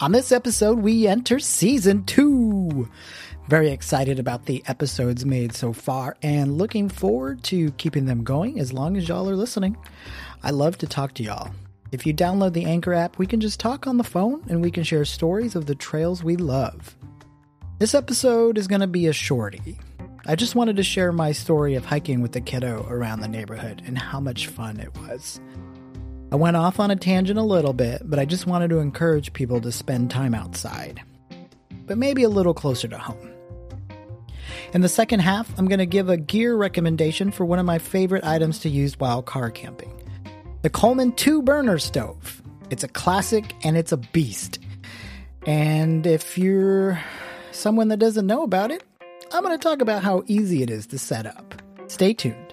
On this episode, we enter season two. Very excited about the episodes made so far and looking forward to keeping them going as long as y'all are listening. I love to talk to y'all. If you download the Anchor app, we can just talk on the phone and we can share stories of the trails we love. This episode is going to be a shorty. I just wanted to share my story of hiking with the kiddo around the neighborhood and how much fun it was. I went off on a tangent a little bit, but I just wanted to encourage people to spend time outside, but maybe a little closer to home. In the second half, I'm going to give a gear recommendation for one of my favorite items to use while car camping the Coleman 2 burner stove. It's a classic and it's a beast. And if you're someone that doesn't know about it, I'm going to talk about how easy it is to set up. Stay tuned.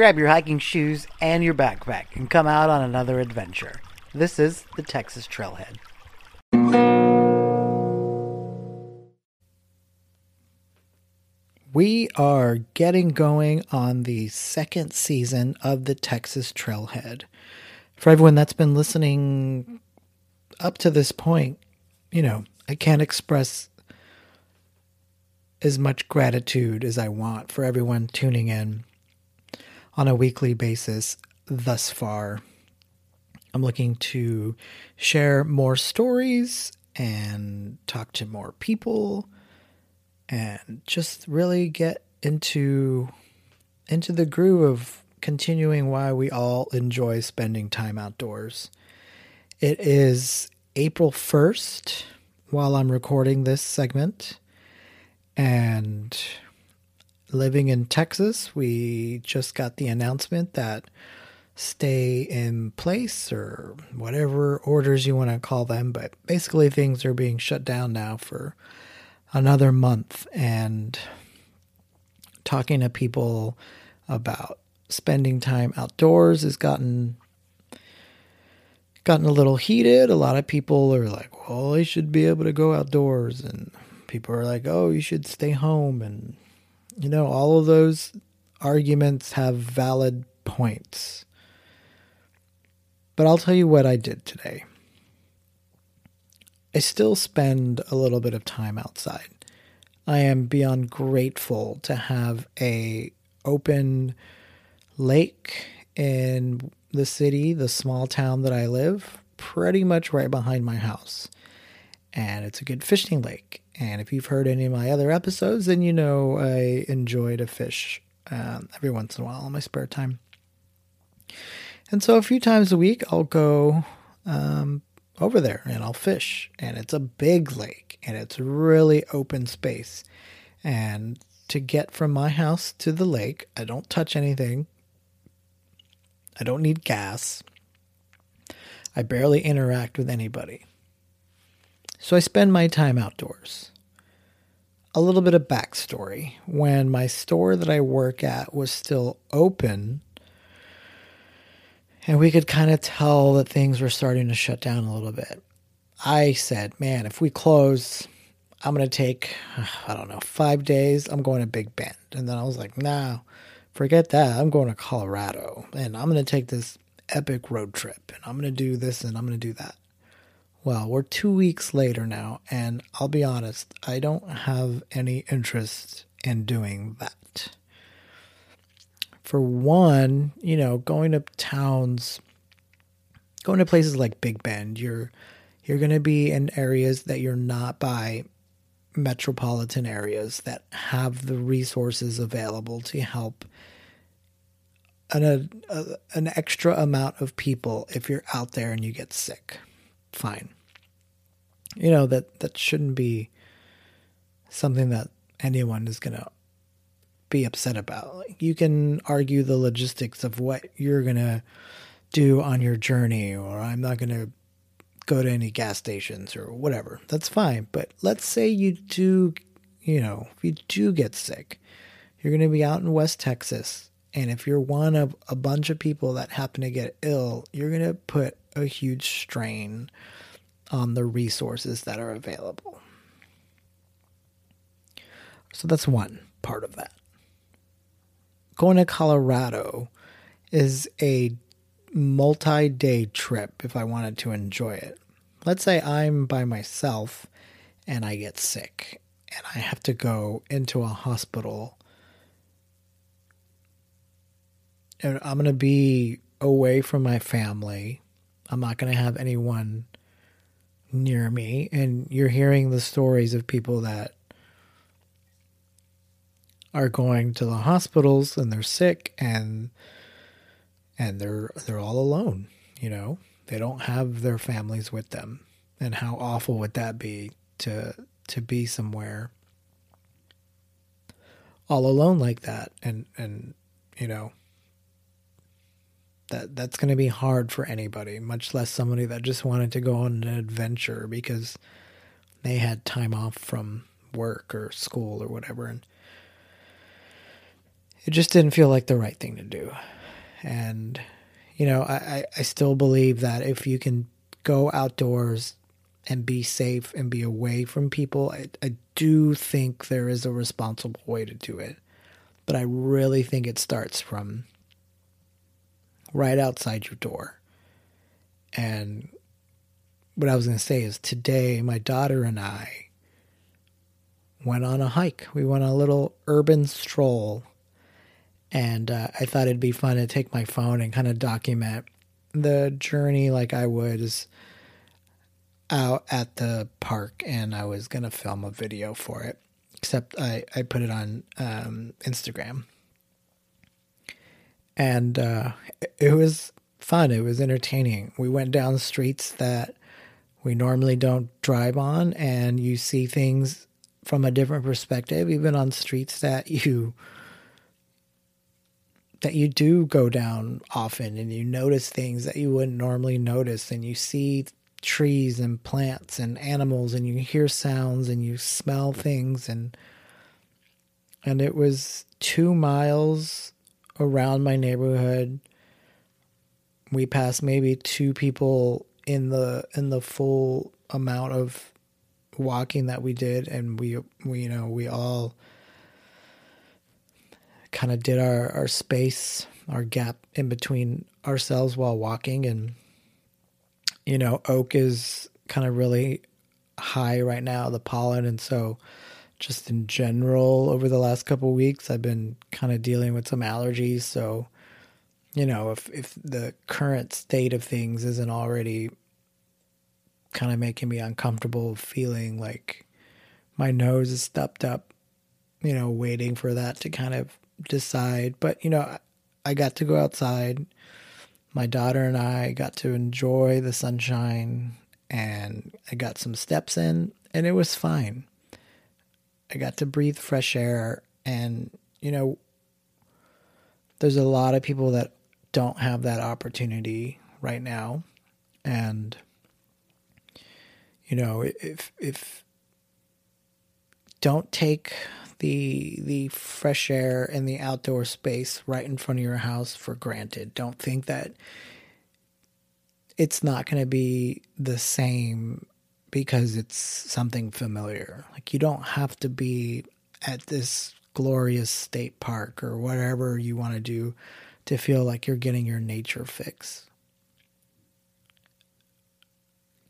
Grab your hiking shoes and your backpack and come out on another adventure. This is the Texas Trailhead. We are getting going on the second season of the Texas Trailhead. For everyone that's been listening up to this point, you know, I can't express as much gratitude as I want for everyone tuning in on a weekly basis thus far. I'm looking to share more stories and talk to more people and just really get into into the groove of continuing why we all enjoy spending time outdoors. It is April 1st while I'm recording this segment and living in Texas, we just got the announcement that stay in place or whatever orders you want to call them, but basically things are being shut down now for another month and talking to people about spending time outdoors has gotten gotten a little heated. A lot of people are like, "Well, I should be able to go outdoors." And people are like, "Oh, you should stay home." And you know, all of those arguments have valid points. But I'll tell you what I did today. I still spend a little bit of time outside. I am beyond grateful to have a open lake in the city, the small town that I live, pretty much right behind my house. And it's a good fishing lake. And if you've heard any of my other episodes, then you know I enjoy to fish um, every once in a while in my spare time. And so a few times a week, I'll go um, over there and I'll fish. And it's a big lake and it's really open space. And to get from my house to the lake, I don't touch anything. I don't need gas. I barely interact with anybody. So I spend my time outdoors. A little bit of backstory. When my store that I work at was still open, and we could kind of tell that things were starting to shut down a little bit, I said, man, if we close, I'm going to take, I don't know, five days. I'm going to Big Bend. And then I was like, nah, forget that. I'm going to Colorado and I'm going to take this epic road trip and I'm going to do this and I'm going to do that. Well, we're two weeks later now, and I'll be honest, I don't have any interest in doing that. For one, you know, going to towns, going to places like Big Bend, you're you're going to be in areas that you're not by metropolitan areas that have the resources available to help an a, an extra amount of people if you're out there and you get sick fine. You know that that shouldn't be something that anyone is going to be upset about. Like you can argue the logistics of what you're going to do on your journey or I'm not going to go to any gas stations or whatever. That's fine, but let's say you do, you know, if you do get sick, you're going to be out in West Texas and if you're one of a bunch of people that happen to get ill, you're going to put a huge strain on the resources that are available. So that's one part of that. Going to Colorado is a multi day trip if I wanted to enjoy it. Let's say I'm by myself and I get sick and I have to go into a hospital. And I'm going to be away from my family. I'm not going to have anyone near me. And you're hearing the stories of people that are going to the hospitals and they're sick and and they're they're all alone, you know. They don't have their families with them. And how awful would that be to to be somewhere all alone like that and and you know that that's going to be hard for anybody much less somebody that just wanted to go on an adventure because they had time off from work or school or whatever and it just didn't feel like the right thing to do and you know i i still believe that if you can go outdoors and be safe and be away from people. I, I do think there is a responsible way to do it, but I really think it starts from right outside your door. And what I was going to say is today, my daughter and I went on a hike. We went on a little urban stroll. And uh, I thought it'd be fun to take my phone and kind of document the journey like I would as out at the park and I was going to film a video for it, except I, I put it on um, Instagram. And uh, it was fun. It was entertaining. We went down streets that we normally don't drive on, and you see things from a different perspective, even on streets that you that you do go down often and you notice things that you wouldn't normally notice and you see trees and plants and animals and you hear sounds and you smell things and and it was 2 miles around my neighborhood we passed maybe two people in the in the full amount of walking that we did and we we you know we all kind of did our our space our gap in between ourselves while walking and you know, oak is kind of really high right now, the pollen. And so, just in general, over the last couple weeks, I've been kind of dealing with some allergies. So, you know, if, if the current state of things isn't already kind of making me uncomfortable, feeling like my nose is stuffed up, you know, waiting for that to kind of decide. But, you know, I got to go outside my daughter and I got to enjoy the sunshine and I got some steps in and it was fine. I got to breathe fresh air and you know there's a lot of people that don't have that opportunity right now and you know if if don't take the the fresh air and the outdoor space right in front of your house for granted. Don't think that it's not going to be the same because it's something familiar. Like you don't have to be at this glorious state park or whatever you want to do to feel like you're getting your nature fix.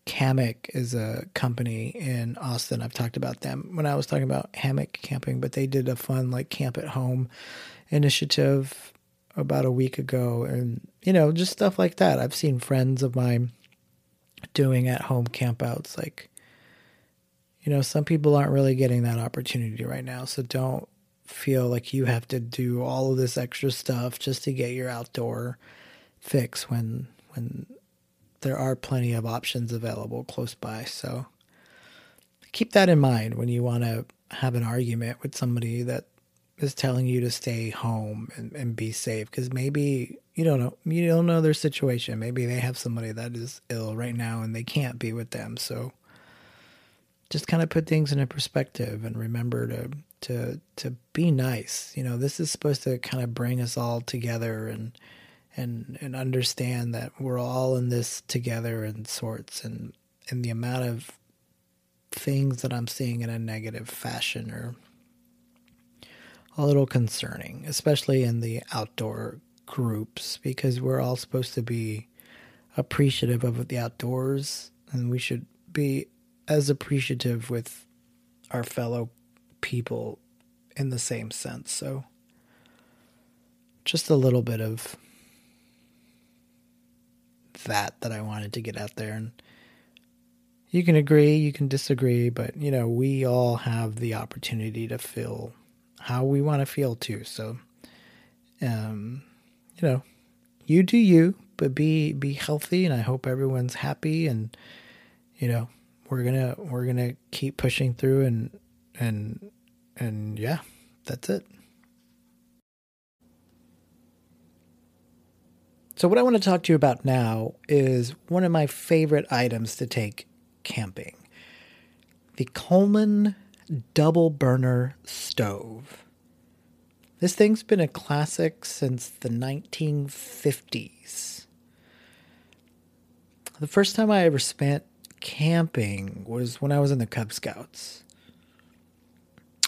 Kammok is a company in Austin. I've talked about them when I was talking about hammock camping, but they did a fun like camp at home initiative about a week ago and you know, just stuff like that. I've seen friends of mine doing at home campouts like you know, some people aren't really getting that opportunity right now, so don't feel like you have to do all of this extra stuff just to get your outdoor fix when when there are plenty of options available close by. So keep that in mind when you want to have an argument with somebody that is telling you to stay home and, and be safe because maybe you don't know you don't know their situation. Maybe they have somebody that is ill right now and they can't be with them. So just kind of put things in a perspective and remember to to to be nice. You know this is supposed to kind of bring us all together and and and understand that we're all in this together in sorts and and the amount of things that I'm seeing in a negative fashion are a little concerning, especially in the outdoor groups, because we're all supposed to be appreciative of the outdoors and we should be as appreciative with our fellow people in the same sense. So, just a little bit of that that I wanted to get out there. And you can agree, you can disagree, but you know, we all have the opportunity to feel how we want to feel too. So, um, you know, you do you, but be be healthy, and I hope everyone's happy. And you know, we're gonna we're gonna keep pushing through, and and and yeah, that's it. So, what I want to talk to you about now is one of my favorite items to take camping the Coleman double burner stove. This thing's been a classic since the 1950s. The first time I ever spent camping was when I was in the Cub Scouts.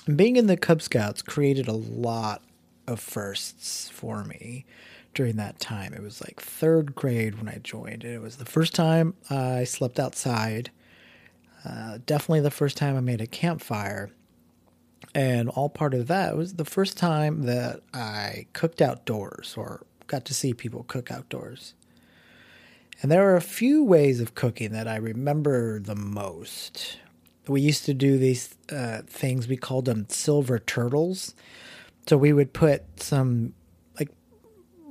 And being in the Cub Scouts created a lot of firsts for me during that time. It was like third grade when I joined. And it was the first time I slept outside. Uh, definitely the first time I made a campfire. And all part of that was the first time that I cooked outdoors or got to see people cook outdoors. And there are a few ways of cooking that I remember the most. We used to do these uh, things, we called them silver turtles. So we would put some like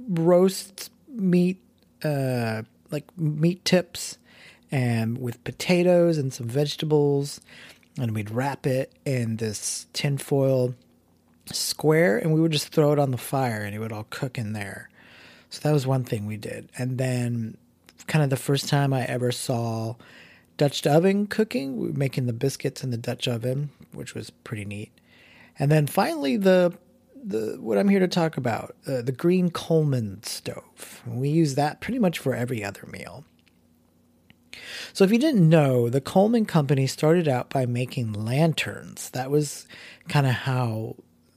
roast meat, uh, like meat tips, and with potatoes and some vegetables, and we'd wrap it in this tinfoil square, and we would just throw it on the fire, and it would all cook in there. So that was one thing we did, and then kind of the first time I ever saw Dutch oven cooking, we were making the biscuits in the Dutch oven, which was pretty neat. And then finally, the the what I'm here to talk about, uh, the green Coleman stove. We use that pretty much for every other meal. So if you didn't know, the Coleman company started out by making lanterns. That was kind of how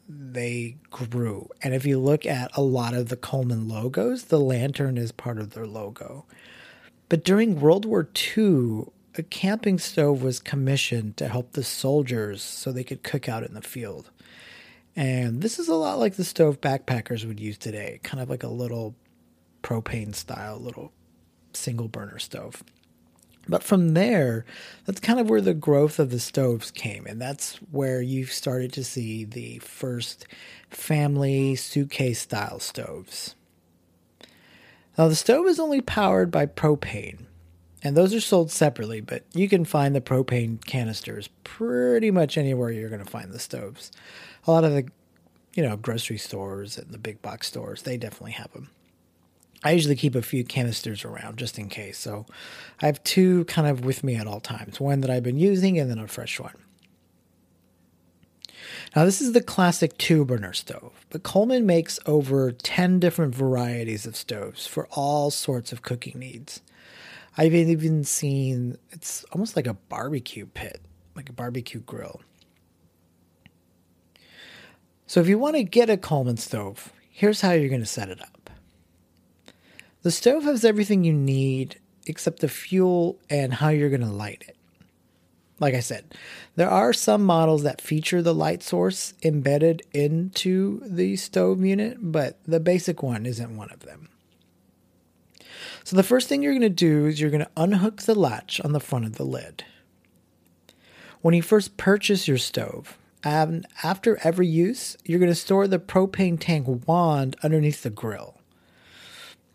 they grew. And if you look at a lot of the Coleman logos, the lantern is part of their logo. But during World War II, a camping stove was commissioned to help the soldiers so they could cook out in the field. And this is a lot like the stove backpackers would use today, kind of like a little propane style, little single burner stove. But from there, that's kind of where the growth of the stoves came. And that's where you started to see the first family suitcase style stoves. Now, the stove is only powered by propane, and those are sold separately, but you can find the propane canisters pretty much anywhere you're going to find the stoves a lot of the you know grocery stores and the big box stores they definitely have them i usually keep a few canisters around just in case. So i have two kind of with me at all times one that i've been using and then a fresh one. Now this is the classic two burner stove but coleman makes over 10 different varieties of stoves for all sorts of cooking needs. I've even seen it's almost like a barbecue pit like a barbecue grill. So if you want to get a Coleman stove, here's how you're going to set it up. The stove has everything you need except the fuel and how you're going to light it. Like I said, there are some models that feature the light source embedded into the stove unit, but the basic one isn't one of them. So the first thing you're going to do is you're going to unhook the latch on the front of the lid. When you first purchase your stove, and after every use, you're going to store the propane tank wand underneath the grill.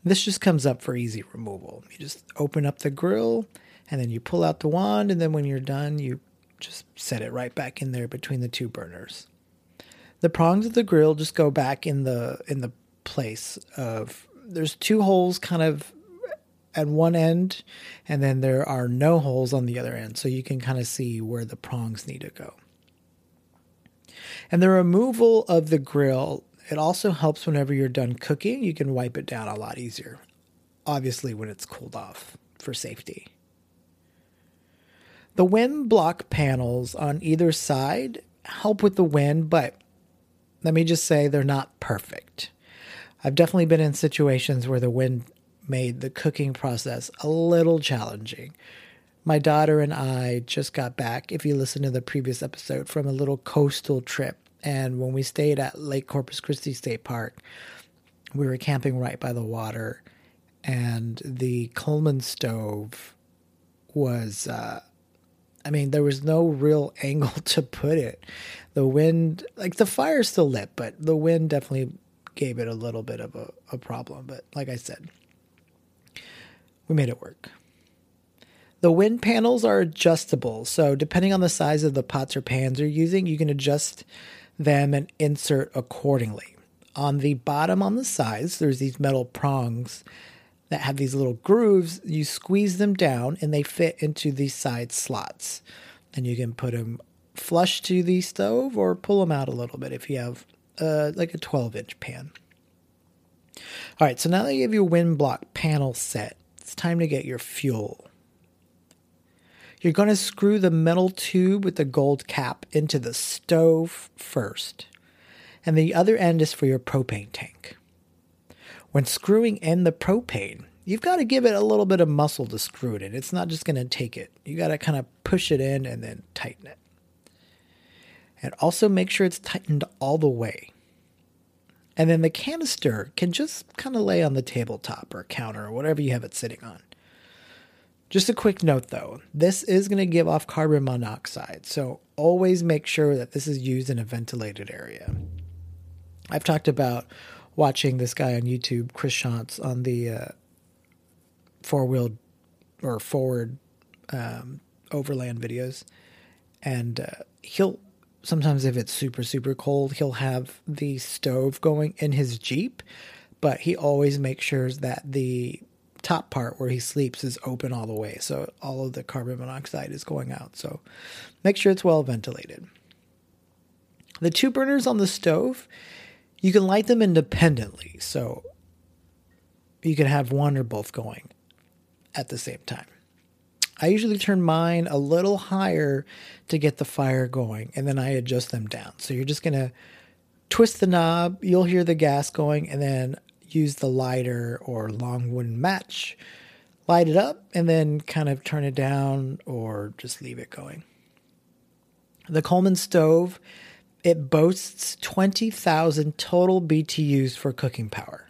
This just comes up for easy removal. You just open up the grill and then you pull out the wand, and then when you're done, you just set it right back in there between the two burners. The prongs of the grill just go back in the in the place of there's two holes kind of at one end and then there are no holes on the other end so you can kind of see where the prongs need to go. And the removal of the grill, it also helps whenever you're done cooking. You can wipe it down a lot easier, obviously, when it's cooled off for safety. The wind block panels on either side help with the wind, but let me just say they're not perfect. I've definitely been in situations where the wind made the cooking process a little challenging. My daughter and I just got back, if you listen to the previous episode, from a little coastal trip. And when we stayed at Lake Corpus Christi State Park, we were camping right by the water, and the Coleman stove was, uh, I mean, there was no real angle to put it. The wind, like the fire still lit, but the wind definitely gave it a little bit of a, a problem. But like I said, we made it work. The wind panels are adjustable, so depending on the size of the pots or pans you're using, you can adjust them and insert accordingly. On the bottom on the sides, there's these metal prongs that have these little grooves. You squeeze them down and they fit into these side slots. And you can put them flush to the stove or pull them out a little bit if you have uh, like a 12 inch pan. All right, so now that you have your wind block panel set, it's time to get your fuel. You're going to screw the metal tube with the gold cap into the stove first, and the other end is for your propane tank. When screwing in the propane, you've got to give it a little bit of muscle to screw it in. It's not just going to take it. You got to kind of push it in and then tighten it. And also make sure it's tightened all the way. And then the canister can just kind of lay on the tabletop or counter or whatever you have it sitting on. Just a quick note though, this is going to give off carbon monoxide, so always make sure that this is used in a ventilated area. I've talked about watching this guy on YouTube, Chris Shantz, on the uh, four wheel or forward um, overland videos, and uh, he'll sometimes if it's super super cold, he'll have the stove going in his Jeep, but he always makes sure that the top part where he sleeps is open all the way, so all of the carbon monoxide is going out. So make sure it's well ventilated. The two burners on the stove, you can light them independently, so you can have one or both going at the same time. I usually turn mine a little higher to get the fire going, and then I adjust them down. So you're just gonna twist the knob, you'll hear the gas going, and then use the lighter or long wooden match, light it up, and then kind of turn it down or just leave it going. The Coleman stove, it boasts 20,000 total BTUs for cooking power.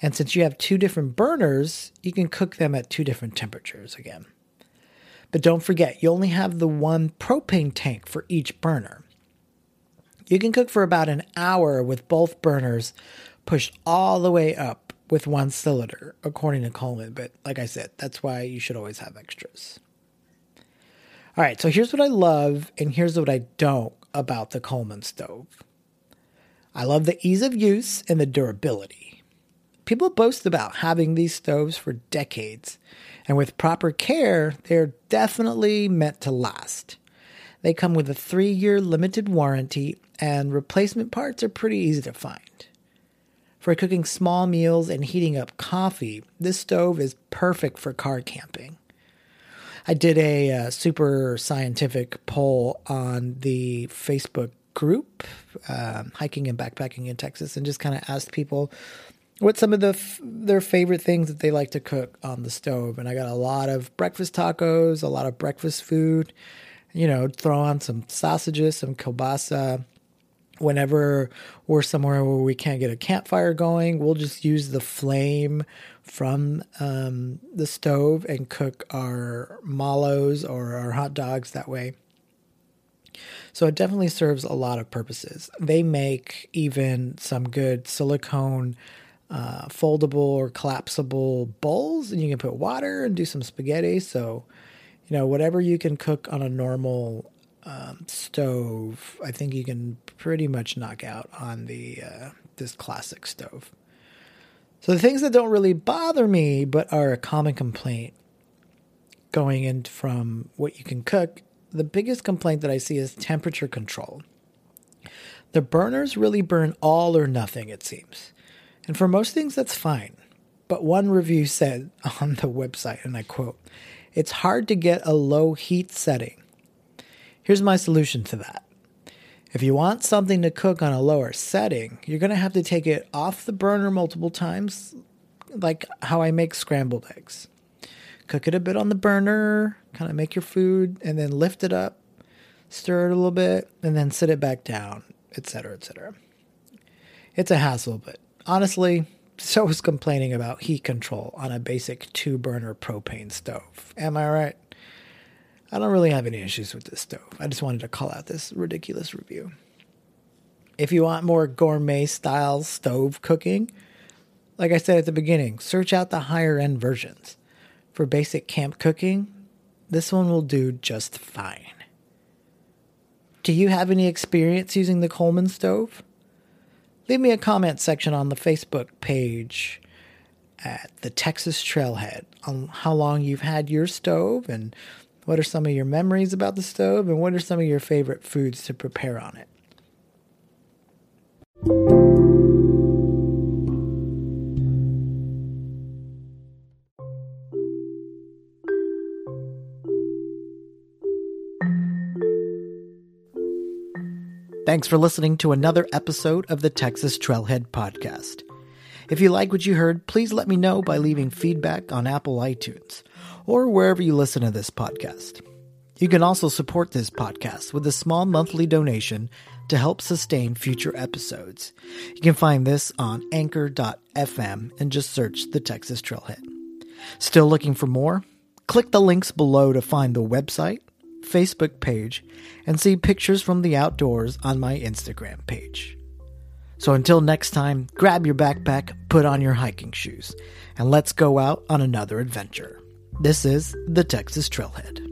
And since you have two different burners, you can cook them at two different temperatures again. But don't forget, you only have the one propane tank for each burner. You can cook for about an hour with both burners pushed all the way up with one cylinder, according to Coleman. But like I said, that's why you should always have extras. All right, so here's what I love, and here's what I don't about the Coleman stove. I love the ease of use and the durability. People boast about having these stoves for decades, and with proper care, they're definitely meant to last. They come with a three year limited warranty, and replacement parts are pretty easy to find. For cooking small meals and heating up coffee, this stove is perfect for car camping. I did a uh, super scientific poll on the Facebook group, um, hiking and backpacking in Texas, and just kind of asked people what some of the f- their favorite things that they like to cook on the stove. And I got a lot of breakfast tacos, a lot of breakfast food. You know, throw on some sausages, some kielbasa, whenever we're somewhere where we can't get a campfire going, we'll just use the flame from um, the stove and cook our mallows or our hot dogs that way. So it definitely serves a lot of purposes. They make even some good silicone uh, foldable or collapsible bowls, and you can put water and do some spaghetti. So, you know, whatever you can cook on a normal um, stove, I think you can pretty much knock out on the uh, this classic stove. So the things that don't really bother me, but are a common complaint going in from what you can cook, the biggest complaint that I see is temperature control. The burners really burn all or nothing, it seems. And for most things, that's fine. But one review said on the website, and I quote, it's hard to get a low heat setting. Here's my solution to that. If you want something to cook on a lower setting, you're going to have to take it off the burner multiple times, like how I make scrambled eggs. Cook it a bit on the burner, kind of make your food, and then lift it up, stir it a little bit, and then sit it back down, etc., etc. It's a hassle, but honestly, so is complaining about heat control on a basic two burner propane stove. Am I right? I don't really have any issues with this stove. I just wanted to call out this ridiculous review. If you want more gourmet style stove cooking, like I said at the beginning, search out the higher end versions. For basic camp cooking, this one will do just fine. Do you have any experience using the Coleman stove? Leave me a comment section on the Facebook page at the Texas Trailhead on how long you've had your stove and what are some of your memories about the stove? And what are some of your favorite foods to prepare on it? Thanks for listening to another episode of the Texas Trailhead Podcast. If you like what you heard, please let me know by leaving feedback on Apple iTunes or wherever you listen to this podcast. You can also support this podcast with a small monthly donation to help sustain future episodes. You can find this on anchor.fm and just search the Texas Trailhead. Still looking for more? Click the links below to find the website, Facebook page, and see pictures from the outdoors on my Instagram page. So until next time, grab your backpack, put on your hiking shoes, and let's go out on another adventure. This is the Texas Trailhead.